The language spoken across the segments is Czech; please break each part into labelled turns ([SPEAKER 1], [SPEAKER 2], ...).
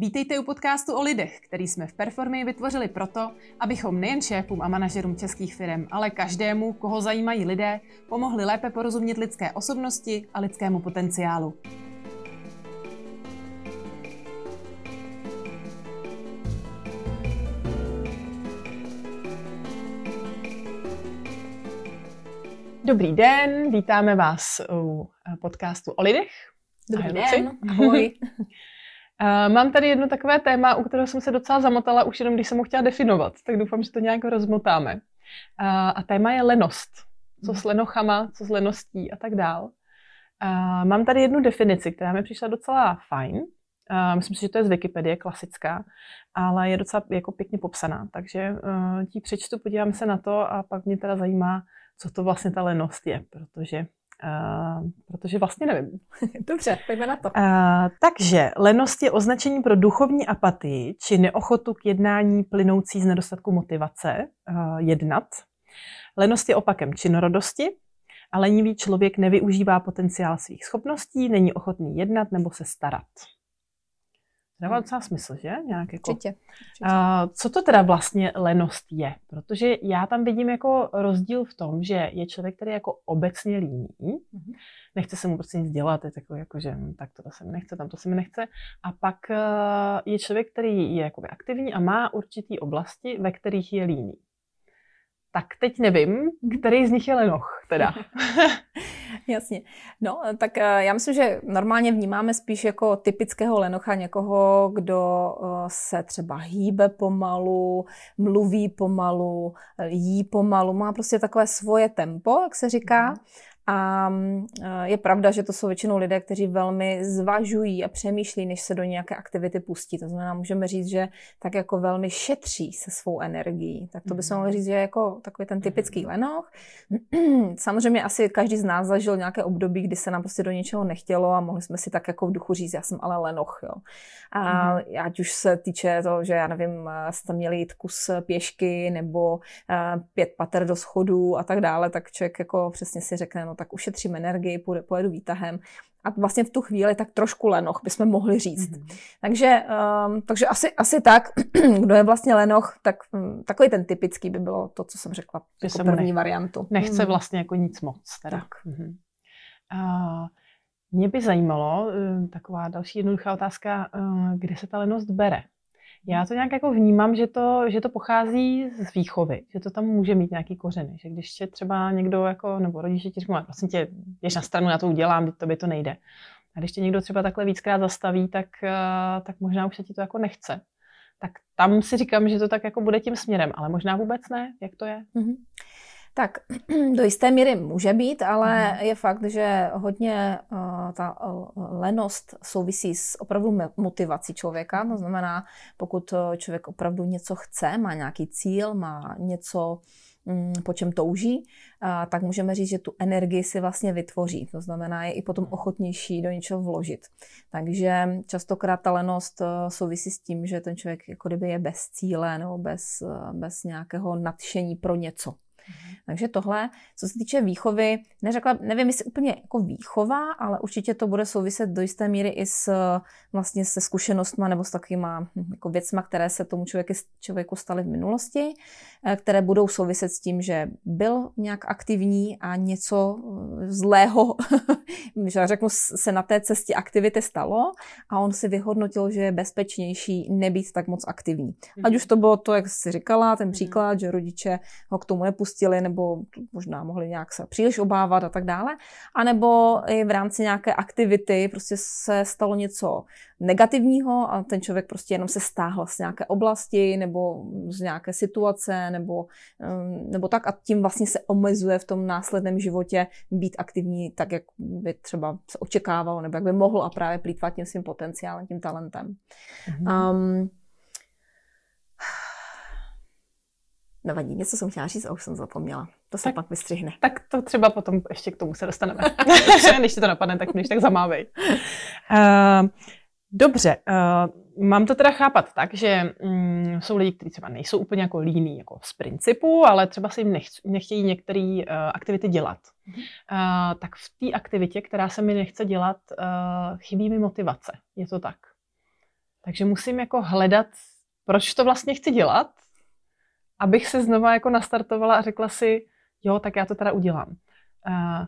[SPEAKER 1] Vítejte u podcastu o lidech, který jsme v Performy vytvořili proto, abychom nejen šéfům a manažerům českých firm, ale každému, koho zajímají lidé, pomohli lépe porozumět lidské osobnosti a lidskému potenciálu. Dobrý den, vítáme vás u podcastu o lidech.
[SPEAKER 2] Dobrý den, ahoj.
[SPEAKER 1] Uh, mám tady jedno takové téma, u kterého jsem se docela zamotala už jenom, když jsem ho chtěla definovat, tak doufám, že to nějak rozmotáme. Uh, a téma je lenost. Co s lenochama, co s leností a tak dál. Uh, mám tady jednu definici, která mi přišla docela fajn. Myslím si, že to je z Wikipedie, klasická, ale je docela jako pěkně popsaná, takže ti přečtu, podívám se na to a pak mě teda zajímá, co to vlastně ta lenost je, protože Uh, protože vlastně nevím.
[SPEAKER 2] Dobře, pojďme na to.
[SPEAKER 1] Uh, takže lenost je označení pro duchovní apatii či neochotu k jednání plynoucí z nedostatku motivace uh, jednat. Lenost je opakem činorodosti a lenivý člověk nevyužívá potenciál svých schopností, není ochotný jednat nebo se starat. Dává docela smysl, že?
[SPEAKER 2] Nějak jako, určitě, určitě.
[SPEAKER 1] Co to teda vlastně lenost je? Protože já tam vidím jako rozdíl v tom, že je člověk, který je jako obecně líný, mm-hmm. nechce se mu prostě nic dělat, je takový jako, že hm, tak to se mi nechce, tam to se mi nechce. A pak uh, je člověk, který je jakoby aktivní a má určitý oblasti, ve kterých je líný. Tak teď nevím, mhm. který z nich je lenoch teda.
[SPEAKER 2] Jasně. No, tak eh, já myslím, že normálně vnímáme spíš jako typického lenocha někoho, kdo eh, se třeba hýbe pomalu, mluví pomalu, jí pomalu, má prostě takové svoje tempo, jak se říká. A je pravda, že to jsou většinou lidé, kteří velmi zvažují a přemýšlí, než se do nějaké aktivity pustí. To znamená, můžeme říct, že tak jako velmi šetří se svou energií. Tak to bychom mohli říct, že je jako takový ten typický mhm. lenoch. Samozřejmě asi každý z nás zažil nějaké období, kdy se nám prostě do něčeho nechtělo a mohli jsme si tak jako v duchu říct, já jsem ale lenoch. Jo. A mm. ať už se týče toho, že já nevím, jste měli jít kus pěšky nebo pět pater do schodů a tak dále, tak člověk jako přesně si řekne, no tak ušetřím energii, pojedu výtahem. A vlastně v tu chvíli tak trošku lenoch bychom mohli říct. Mm-hmm. Takže, um, takže asi, asi tak, kdo je vlastně lenoch, tak um, takový ten typický by bylo to, co jsem řekla jako první nech, variantu.
[SPEAKER 1] Nechce mm. vlastně jako nic moc. Teda. Tak. Mm-hmm. Uh, mě by zajímalo, uh, taková další jednoduchá otázka, uh, kde se ta lenost bere? Já to nějak jako vnímám, že to, že to pochází z výchovy, že to tam může mít nějaký kořeny, že když tě třeba někdo jako, nebo rodiče ti řeknou, prosím tě, běž na stranu, já to udělám, to by to nejde. A když tě někdo třeba takhle víckrát zastaví, tak, eh, tak možná už se ti to jako nechce. Tak tam si říkám, že to tak jako bude tím směrem, ale možná vůbec ne, jak to je. Mm-hmm.
[SPEAKER 2] Tak do jisté míry může být, ale mm. je fakt, že hodně uh, ta uh, lenost souvisí s opravdu motivací člověka. To znamená, pokud eh, člověk opravdu něco chce, má nějaký cíl, má něco, um, po čem touží, uh, tak můžeme říct, že tu energii si vlastně vytvoří. To znamená, je i potom ochotnější do něčeho vložit. Takže častokrát ta lenost souvisí s tím, že ten člověk jako kdyby je bez cíle nebo bez, bez nějakého nadšení pro něco. Mhm. Takže tohle, co se týče výchovy, neřekla, nevím, jestli úplně jako výchova, ale určitě to bude souviset do jisté míry i s vlastně se zkušenostma nebo s takovýma hm, jako věcma, které se tomu člověku, člověku staly v minulosti, eh, které budou souviset s tím, že byl nějak aktivní a něco eh, zlého, že řeknu, se na té cestě aktivity stalo a on si vyhodnotil, že je bezpečnější nebýt tak moc aktivní. Ať mhm. už to bylo to, jak jsi říkala, ten mhm. příklad, že rodiče ho k tomu nepustili, nepustili, nebo možná mohli nějak se příliš obávat a tak dále. A nebo i v rámci nějaké aktivity prostě se stalo něco negativního a ten člověk prostě jenom se stáhl z nějaké oblasti nebo z nějaké situace nebo, nebo tak a tím vlastně se omezuje v tom následném životě být aktivní tak, jak by třeba se očekávalo nebo jak by mohl a právě plítvat tím svým potenciálem, tím talentem. Mm-hmm. Um, Nevadí, něco jsem chtěla říct a už jsem zapomněla. To se tak, pak vystřihne.
[SPEAKER 1] Tak to třeba potom ještě k tomu se dostaneme. Když ti to napadne, tak když tak zamávej. Uh, dobře, uh, mám to teda chápat tak, že um, jsou lidi, kteří třeba nejsou úplně jako líní jako z principu, ale třeba si jim nech, nechtějí některé uh, aktivity dělat. Uh, tak v té aktivitě, která se mi nechce dělat, uh, chybí mi motivace. Je to tak? Takže musím jako hledat, proč to vlastně chci dělat, abych se znova jako nastartovala a řekla si, jo, tak já to teda udělám. Uh,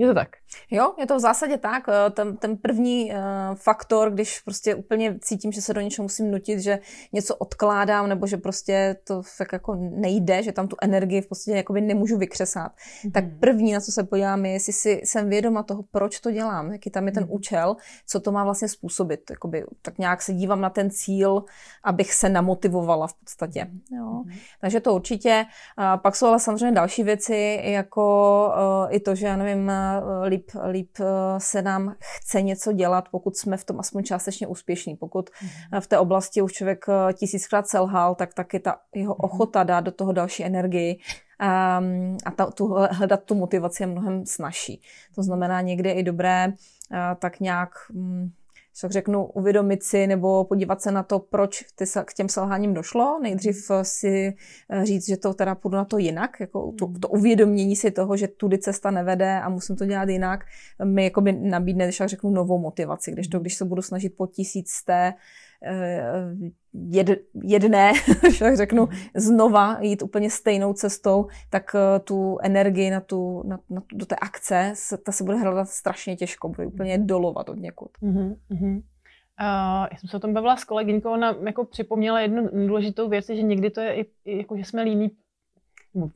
[SPEAKER 1] je to tak?
[SPEAKER 2] Jo, je to v zásadě tak. Eh, ten, ten první uh, faktor, když prostě úplně cítím, že se do něčeho musím nutit, že něco odkládám, nebo že prostě to tak jako nejde, že tam tu energii v podstatě jakoby nemůžu vykřesat, mm-hmm. tak první, na co se podívám, je, jestli si jsem vědoma toho, proč to dělám, jaký tam je ten mm-hmm. účel, co to má vlastně způsobit. Jakoby, tak nějak se dívám na ten cíl, abych se namotivovala v podstatě. Mm-hmm. Jo. Mm-hmm. Takže to určitě. Pak jsou ale samozřejmě další věci, jako uh, i to, že já nevím, líp, líp eh, se nám chce něco dělat, pokud jsme v tom aspoň částečně úspěšní. Pokud mm. v té oblasti už člověk eh, tisíckrát selhal, tak taky ta jeho mhm. ochota dát do toho další energii um, a ta, tu, hledat tu motivaci je mnohem snažší. To znamená někdy je i dobré tak nějak tak řeknu, uvědomit si nebo podívat se na to, proč ty, k těm selháním došlo. Nejdřív eh, si eh, říct, že to teda půjdu na to jinak, jako to, to uvědomění si toho, že tudy cesta nevede a musím to dělat jinak, mi jakoby nabídne, když tak řeknu, novou motivaci. Když to, když se budu snažit po tisícté jed, jedné, tak řeknu, znova jít úplně stejnou cestou, tak eh, tu energii na tu, na, na, do té akce, ta se bude hledat strašně těžko, bude úplně dolovat od někud.
[SPEAKER 1] Uh-huh. Uh, já jsem se o tom bavila s kolegyňkou, ona jako připomněla jednu důležitou věc, že někdy to je i, i jako, že jsme líní,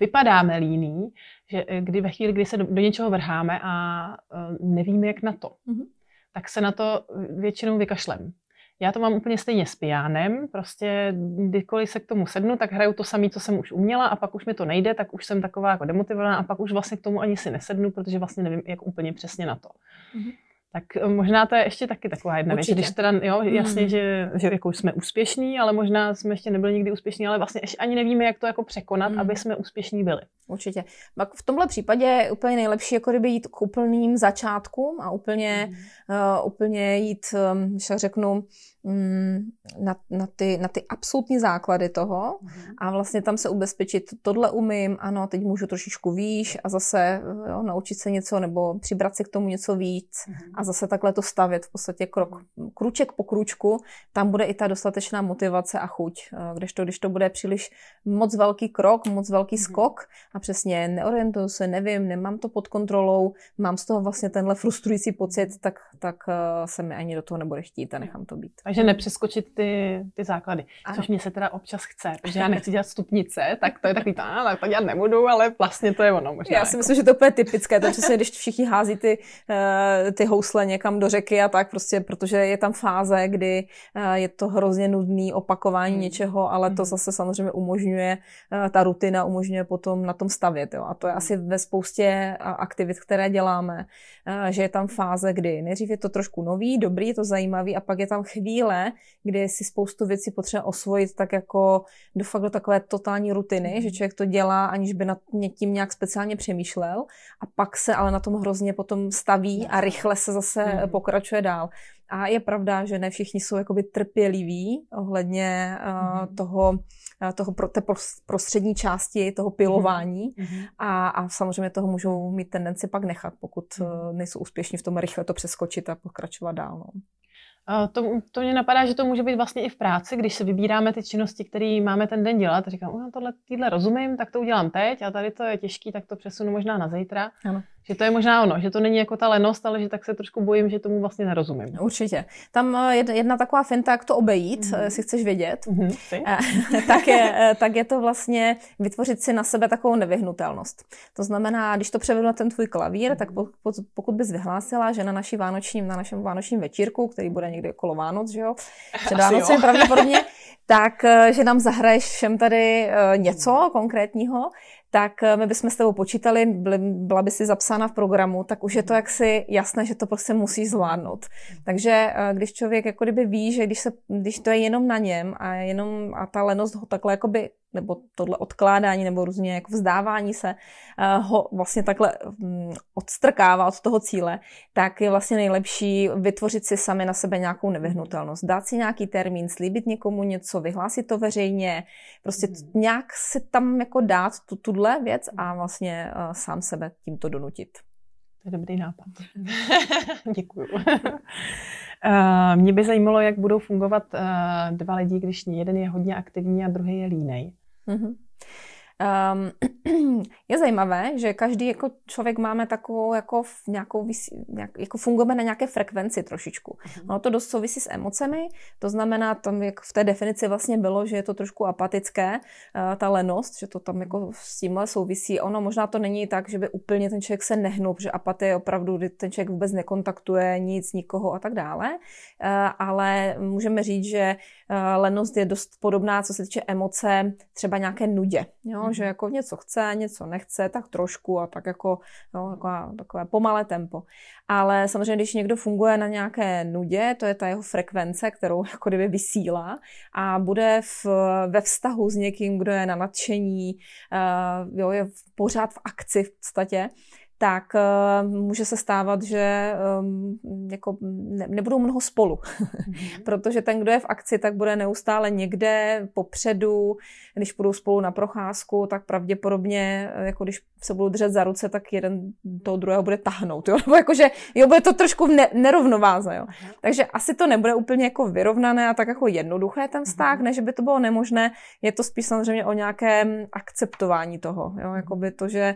[SPEAKER 1] vypadáme líní, že eh, kdy ve chvíli, kdy se do, do něčeho vrháme a uh, nevíme, jak na to, uh-huh. tak se na to většinou vykašlem. Já to mám úplně stejně s pijánem, prostě kdykoliv se k tomu sednu, tak hraju to samé, co jsem už uměla a pak už mi to nejde, tak už jsem taková jako demotivovaná a pak už vlastně k tomu ani si nesednu, protože vlastně nevím, jak úplně přesně na to. Mm-hmm. Tak eh, možná to je ještě taky taková jedna věc, když teda, jo, jasně, mm. že, že jako jsme úspěšní, ale možná jsme ještě nebyli nikdy úspěšní, ale vlastně ještě ani nevíme, jak to jako překonat, mm. aby jsme úspěšní byli.
[SPEAKER 2] Určitě. Pak v tomhle případě je úplně nejlepší jako kdyby jít k úplným začátkům a úplně, mm. uh, úplně jít, um, řeknu, Mm, na, na, ty, na ty absolutní základy toho mm-hmm. a vlastně tam se ubezpečit, tohle umím, ano, teď můžu trošičku výš a zase jo, naučit se něco nebo přibrat si k tomu něco víc mm-hmm. a zase takhle to stavět v podstatě krok, kruček po kručku, tam bude i ta dostatečná motivace a chuť. Když to, když to bude příliš moc velký krok, moc velký mm-hmm. skok a přesně neorientuju se, nevím, nemám to pod kontrolou, mám z toho vlastně tenhle frustrující pocit, tak, tak uh, se mi ani do toho nebude chtít a nechám to být.
[SPEAKER 1] Takže nepřeskočit ty, ty základy. Ano. Což mě se teda občas chce, protože já nechci dělat stupnice, tak to je takový, tá, tak to dělat nebudu, ale vlastně to je ono. Možná
[SPEAKER 2] já si jako. myslím, že to je úplně typické, to přesně, když všichni hází ty, uh, ty housle někam do řeky a tak prostě, protože je tam fáze, kdy uh, je to hrozně nudný opakování hmm. něčeho, ale to hmm. zase samozřejmě umožňuje, uh, ta rutina umožňuje potom na tom stavět. Jo. A to je hmm. asi ve spoustě aktivit, které děláme, že je tam fáze, kdy nejdřív je to trošku nový, dobrý, je to zajímavý a pak je tam chvíle, chvíle, kdy si spoustu věcí potřebuje osvojit tak jako do fakt do takové totální rutiny, že člověk to dělá, aniž by nad tím nějak speciálně přemýšlel a pak se ale na tom hrozně potom staví a rychle se zase mm. pokračuje dál. A je pravda, že ne všichni jsou jakoby trpěliví ohledně uh, mm. toho, toho pro, té prostřední části toho pilování mm. a, a samozřejmě toho můžou mít tendenci pak nechat, pokud mm. nejsou úspěšní v tom rychle to přeskočit a pokračovat dál. No.
[SPEAKER 1] To, to mě napadá, že to může být vlastně i v práci, když se vybíráme ty činnosti, které máme ten den dělat. Říkám, no, tohle, týhle rozumím, tak to udělám teď a tady to je těžký, tak to přesunu možná na zítra. Ano. Že to je možná ono, že to není jako ta lenost, ale že tak se trošku bojím, že tomu vlastně nerozumím.
[SPEAKER 2] Určitě. Tam eh, jedna taková finta, jak to obejít, mm-hmm. jestli chceš vědět, mm-hmm. tak, je, tak je to vlastně vytvořit si na sebe takovou nevyhnutelnost. To znamená, když to převedu na ten tvůj klavír, mm-hmm. tak pokud bys vyhlásila, že na, naší vánočním, na našem vánočním večírku, který bude někdy okolo Vánoc, že jo, před Vánocem pravděpodobně, tak že nám zahraješ všem tady něco konkrétního, tak eh, my bychom s tebou počítali, byla by si zapsána v programu, tak už je to jaksi jasné, že to prostě musí zvládnout. Takže eh, když člověk jako kdyby ví, že když, se, když to je jenom na něm a jenom a ta lenost ho takhle jakoby nebo tohle odkládání nebo různě jako vzdávání se uh, ho vlastně takhle um, odstrkává od toho cíle, tak je vlastně nejlepší vytvořit si sami na sebe nějakou nevyhnutelnost. Dát si nějaký termín, slíbit někomu něco, vyhlásit to veřejně, prostě mm. nějak si tam jako dát tu, tuhle věc a vlastně uh, sám sebe tímto donutit.
[SPEAKER 1] To je dobrý nápad. Děkuju. Uh, mě by zajímalo, jak budou fungovat uh, dva lidi, když jeden je hodně aktivní a druhý je línej. Mm-hmm.
[SPEAKER 2] Um, je zajímavé, že každý jako člověk máme takovou jako, nějakou, nějak, jako fungujeme na nějaké frekvenci trošičku. Uh-huh. Ono to dost souvisí s emocemi, to znamená, tam jak v té definici vlastně bylo, že je to trošku apatické, uh, ta lenost, že to tam jako s tímhle souvisí. Ono možná to není tak, že by úplně ten člověk se nehnul, protože apatie je opravdu, kdy ten člověk vůbec nekontaktuje nic, nikoho a tak dále, uh, ale můžeme říct, že uh, lenost je dost podobná, co se týče emoce, třeba nějaké nudě. Jo? Mm. že jako něco chce, něco nechce, tak trošku a tak jako no, takové, takové pomalé tempo. Ale samozřejmě, když někdo funguje na nějaké nudě, to je ta jeho frekvence, kterou jako kdyby vysílá a bude v, ve vztahu s někým, kdo je na nadšení, uh, jo, je pořád v akci v podstatě, tak uh, může se stávat, že um, jako ne, nebudou mnoho spolu. Mm-hmm. Protože ten, kdo je v akci, tak bude neustále někde popředu. Když půjdou spolu na procházku, tak pravděpodobně, eh, jako když se budou držet za ruce, tak jeden toho druhého bude tahnout. Jo? Nebo jakože, jo, bude to trošku ne, nerovnováze. Jo? Takže asi to nebude úplně jako vyrovnané a tak jako jednoduché ten vztah, mm-hmm. než by to bylo nemožné. Je to spíš samozřejmě o nějakém akceptování toho. Jo? Jakoby to, že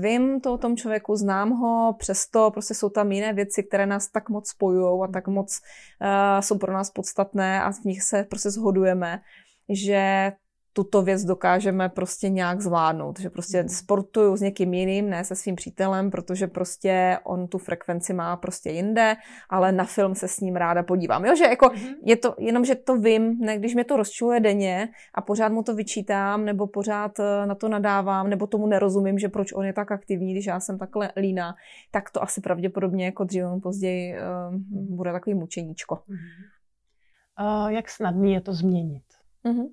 [SPEAKER 2] vím to o tom člověku, člověku, znám ho, přesto prostě jsou tam jiné věci, které nás tak moc spojují a tak moc uh, jsou pro nás podstatné a v nich se prostě shodujeme, že tuto věc dokážeme prostě nějak zvládnout. Že prostě mhm. sportuju s někým jiným, ne se svým přítelem, protože prostě on tu frekvenci má prostě jinde, ale na film se s ním ráda podívám. Jo, že jako mm-hmm. je to jenom, že to vím, ne, když mě to rozčuje denně a pořád mu to vyčítám, nebo pořád eh, na to nadávám, nebo tomu nerozumím, že proč on je tak aktivní, když já jsem takhle líná, tak to asi pravděpodobně jako dříve později uh, bude takový mučeníčko.
[SPEAKER 1] Mm-hmm. Uh, jak snadný je to změnit? Mm-hmm.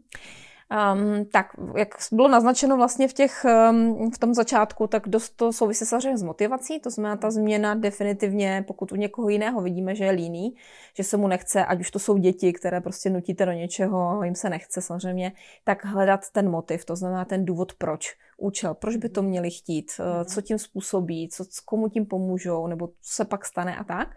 [SPEAKER 2] Um, tak, jak bylo naznačeno vlastně v, těch, um, v tom začátku, tak dost to souvisí samozřejmě s motivací, to znamená ta změna definitivně, pokud u někoho jiného vidíme, že je líný, že se mu nechce, ať už to jsou děti, které prostě nutíte do něčeho, jim se nechce samozřejmě, tak hledat ten motiv, to znamená ten důvod proč, účel, proč by to měli chtít, uh, co tím způsobí, co, komu tím pomůžou, nebo co se pak stane a tak.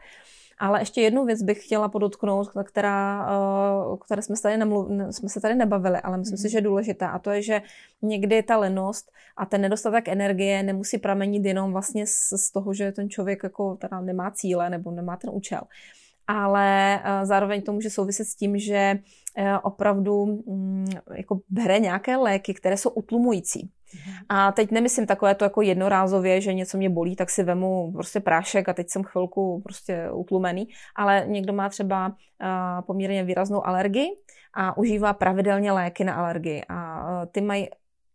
[SPEAKER 2] Ale ještě jednu věc bych chtěla podotknout, která, o eh, které jsme se, tady nemluv, jsme se tady nebavili, ale myslím si, mhm. že je důležitá. A to je, že někdy ta lenost a ten nedostatek energie nemusí pramenit jenom vlastně z, z toho, že ten člověk jako teda nemá cíle nebo nemá ten účel. Ale eh, zároveň to může souviset s tím, že eh, opravdu mm, jako bere nějaké léky, které jsou utlumující. A teď nemyslím takové to jako jednorázově, že něco mě bolí, tak si vemu prostě prášek a teď jsem chvilku prostě utlumený, ale někdo má třeba uh, poměrně výraznou alergii a užívá pravidelně léky na alergii. A ty mají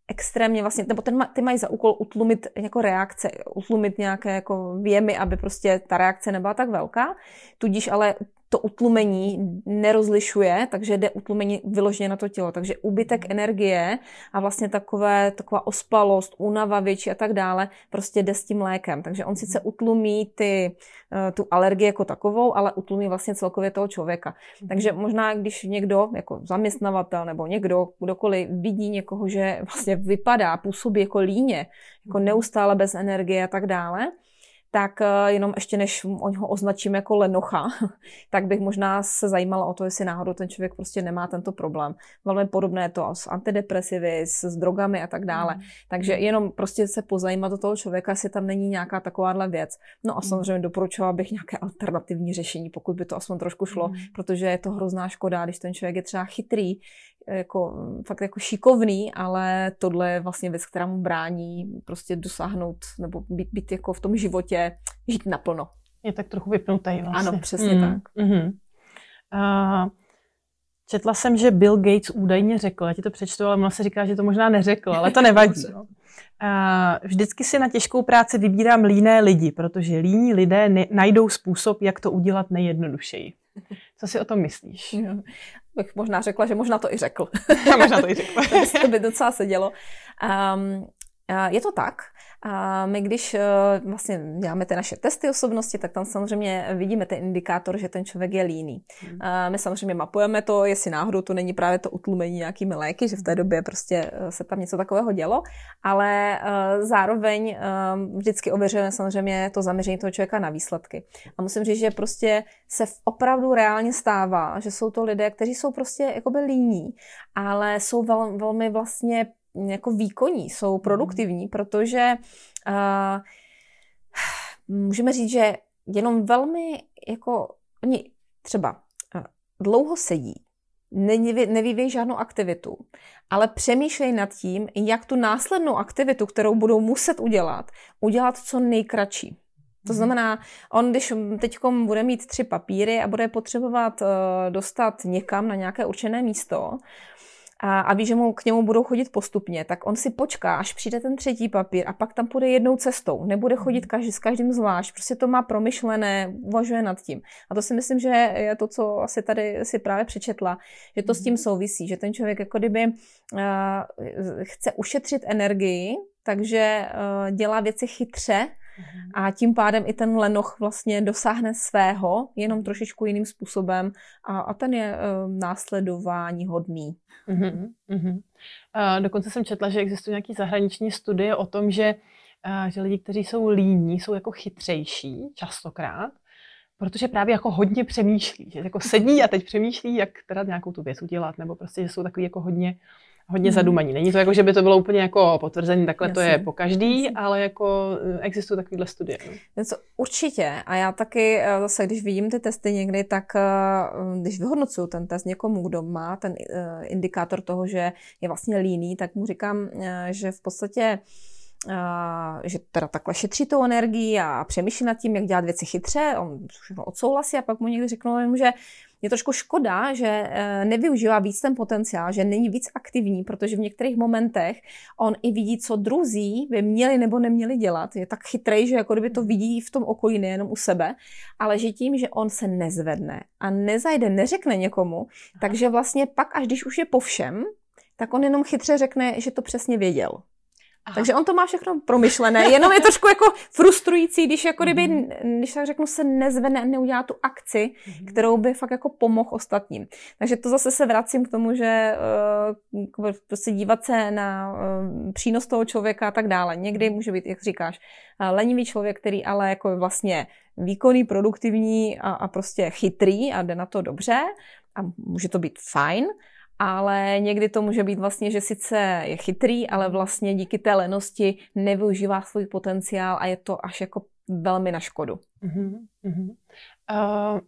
[SPEAKER 2] extrémně vlastně, nebo ten, ty mají za úkol utlumit jako reakce, utlumit nějaké jako věmy, aby prostě ta reakce nebyla tak velká, tudíž ale to utlumení nerozlišuje, takže jde utlumení vyloženě na to tělo. Takže úbytek mhm. energie a vlastně takové, taková ospalost, únava větší a tak dále, prostě jde s tím lékem. Takže on sice mhm. utlumí ty, eh, tu alergii jako takovou, ale utlumí vlastně celkově toho člověka. Mhm. Takže možná, když někdo, jako zaměstnavatel nebo někdo, kdokoliv vidí někoho, že vlastně vypadá, působí jako líně, jako neustále bez energie a tak dále, tak eh, jenom ještě než ho označím jako lenocha, tak bych možná se zajímala o to, jestli náhodou ten člověk prostě nemá tento problém. Velmi podobné to s antidepresivy, s, s drogami a tak dále. Mm. Takže jenom prostě se pozajímat do toho člověka, jestli tam není nějaká takováhle věc. No a mm. samozřejmě doporučovala bych nějaké alternativní řešení, pokud by to aspoň trošku šlo, mm. protože je to hrozná škoda, když ten člověk je třeba chytrý, jako, fakt jako šikovný, ale tohle je vlastně věc, která mu brání prostě dosáhnout nebo být, být jako v tom životě, žít naplno.
[SPEAKER 1] Je tak trochu vypnutý vlastně.
[SPEAKER 2] Ano, přesně mm. tak. Mm-hmm.
[SPEAKER 1] Uh, četla jsem, že Bill Gates údajně řekl, já ti to přečtu, ale ona se říká, že to možná neřekl, ale to nevadí. Uh, vždycky si na těžkou práci vybírám líné lidi, protože líní lidé ne- najdou způsob, jak to udělat nejjednodušeji. Co si o tom myslíš?
[SPEAKER 2] bych možná řekla, že možná to i řekl.
[SPEAKER 1] možná to i řekl.
[SPEAKER 2] to by docela sedělo. Um, Je to tak. A my když e, vlastně děláme ty naše testy osobnosti, tak tam samozřejmě vidíme ten indikátor, že ten člověk je líný. Hmm. A my samozřejmě mapujeme to, jestli náhodou to není právě to utlumení nějakými léky, že v té době prostě e, se tam něco takového dělo, ale e, zároveň vždycky ověřujeme samozřejmě to zaměření toho člověka na výsledky. A musím říct, že prostě se opravdu reálně stává, že jsou to lidé, kteří jsou prostě jakoby líní, ale jsou vel, velmi vlastně jako výkonní, jsou mhm. produktivní, protože uh, můžeme říct, že jenom velmi jako oni třeba uh, dlouho sedí, nevyvíjí žádnou aktivitu, ale přemýšlej nad tím, jak tu následnou aktivitu, kterou budou muset udělat, udělat co nejkratší. To mhm. znamená, on když teď bude mít tři papíry a bude potřebovat uh, dostat někam na nějaké určené místo, a, a ví, že mu k němu budou chodit postupně, tak on si počká, až přijde ten třetí papír a pak tam půjde jednou cestou. Nebude mhm. chodit každý, s každým zvlášť, prostě to má promyšlené, uvažuje nad tím. A to si myslím, že je to, co asi tady si právě přečetla, že to s tím mhm. souvisí, že ten člověk jako kdyby uh, chce ušetřit energii, takže uh, dělá věci chytře, a tím pádem i ten lenoch vlastně dosáhne svého, jenom trošičku jiným způsobem a, a ten je uh, následování hodný.
[SPEAKER 1] Uh-huh, uh-huh. Uh, dokonce jsem četla, že existují nějaké zahraniční studie o tom, že, uh, že lidi, kteří jsou líní, jsou jako chytřejší častokrát, protože právě jako hodně přemýšlí, že jako sedí a teď přemýšlí, jak teda nějakou tu věc udělat, nebo prostě, že jsou takový jako hodně hodně zadumaní. Není to jako, že by to bylo úplně jako potvrzení, takhle Jasně. to je po každý, Jasně. ale jako eh, existují takovéhle studie.
[SPEAKER 2] No. Určitě. A já taky eh, zase, když vidím ty testy někdy, tak eh, když vyhodnocuju ten test někomu, kdo má ten indikátor toho, že je vlastně líný, tak mu říkám, že v podstatě že teda takhle šetří tou energii a přemýšlí nad tím, jak dělat věci chytře, on všechno odsouhlasí a pak mu někdy řeknou, že je trošku škoda, že eh, nevyužívá víc ten potenciál, že není víc aktivní, protože v některých momentech on i vidí, co druzí by měli nebo neměli dělat. Je tak chytrý, že jako kdyby to vidí v tom okolí, nejenom u sebe, ale že tím, že on se nezvedne a nezajde, neřekne někomu, takže vlastně pak, až když už je po všem, tak on jenom chytře řekne, že to přesně věděl. Aha. Takže on to má všechno promyšlené, jenom je trošku jako frustrující, když jako kdyby, mm-hmm. když tak řeknu, se nezvedne a neudělá tu akci, mm-hmm. kterou by fakt jako pomohl ostatním. Takže to zase se vracím k tomu, že uh, prostě dívat se na uh, přínos toho člověka a tak dále. Někdy může být, jak říkáš, uh, lenivý člověk, který ale jako vlastně výkonný, produktivní a, a prostě chytrý a jde na to dobře a může to být fajn, ale někdy to může být vlastně, že sice je chytrý, ale vlastně díky té lenosti nevyužívá svůj potenciál a je to až jako velmi na škodu. Uh-huh, uh-huh.
[SPEAKER 1] Uh,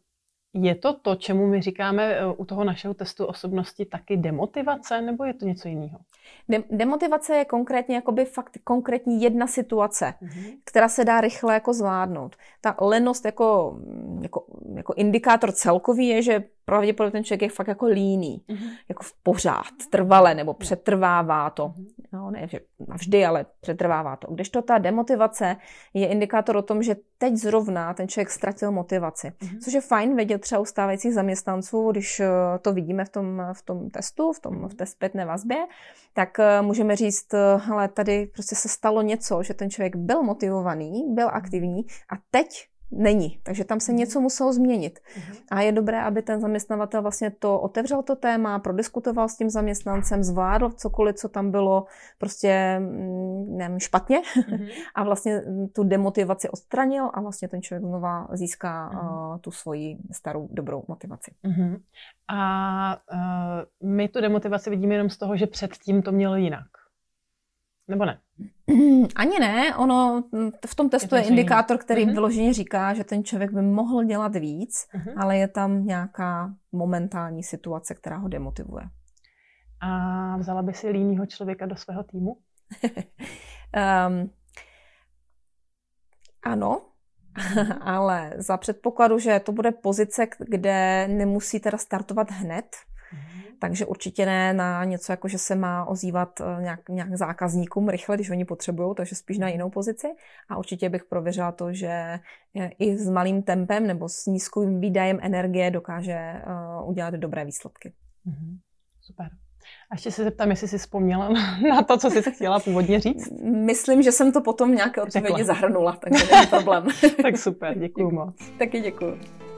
[SPEAKER 1] je to to, čemu my říkáme eh, u toho našeho testu osobnosti taky demotivace, nebo je to něco jiného?
[SPEAKER 2] De- demotivace je konkrétně jakoby fakt konkrétní jedna situace, mm-hmm. která se dá rychle jako zvládnout. Ta lenost jako, jako, jako indikátor celkový je, že pravděpodobně ten člověk je fakt jako líný, mm-hmm. jako v pořád, trvale, nebo přetrvává to. No, ne, že navždy, ale přetrvává to. Kdežto ta demotivace je indikátor o tom, že teď zrovna ten člověk ztratil motivaci. Mm-hmm. Což je fajn vědět třeba u stávajících zaměstnanců, když eh, to vidíme v tom, v tom testu, v, tom, v té zpětné vazbě, tak eh, můžeme říct, eh, hele, tady prostě se stalo něco, že ten člověk byl motivovaný, byl aktivní a teď není. Takže tam se mhm. něco muselo změnit. Uh-huh. A je dobré, aby ten zaměstnavatel vlastně to otevřel to téma, prodiskutoval s tím zaměstnancem, zvládl cokoliv, co tam bylo prostě mm, nevím, špatně uh-huh. a vlastně mm, tu demotivaci odstranil a vlastně ten člověk znova získá uh, tu svoji starou dobrou motivaci.
[SPEAKER 1] A uh, my tu demotivaci vidíme jenom z toho, že předtím to mělo jinak. Nebo ne?
[SPEAKER 2] Ani ne, ono v tom testu je, je indikátor, který uh-huh. vyloženě říká, že ten člověk by mohl dělat víc, uh-huh. ale je tam nějaká momentální situace, která ho demotivuje.
[SPEAKER 1] A vzala by si línýho člověka do svého týmu?
[SPEAKER 2] um, ano, ale za předpokladu, že to bude pozice, kde nemusí teda startovat hned, takže určitě ne na něco, jako že se má ozývat eh, nějak, nějak zákazníkům rychle, když oni potřebují, takže spíš na jinou pozici. A určitě bych prověřila to, že i s malým tempem nebo s nízkým výdajem energie dokáže uh, udělat dobré výsledky.
[SPEAKER 1] Mm-hmm. Super. A ještě se zeptám, jestli jsi vzpomněla na to, co jsi chtěla původně říct.
[SPEAKER 2] Myslím, že jsem to potom nějaké odpovědi zahrnula, takže není problém.
[SPEAKER 1] tak super, děkuji moc.
[SPEAKER 2] Taky děkuji.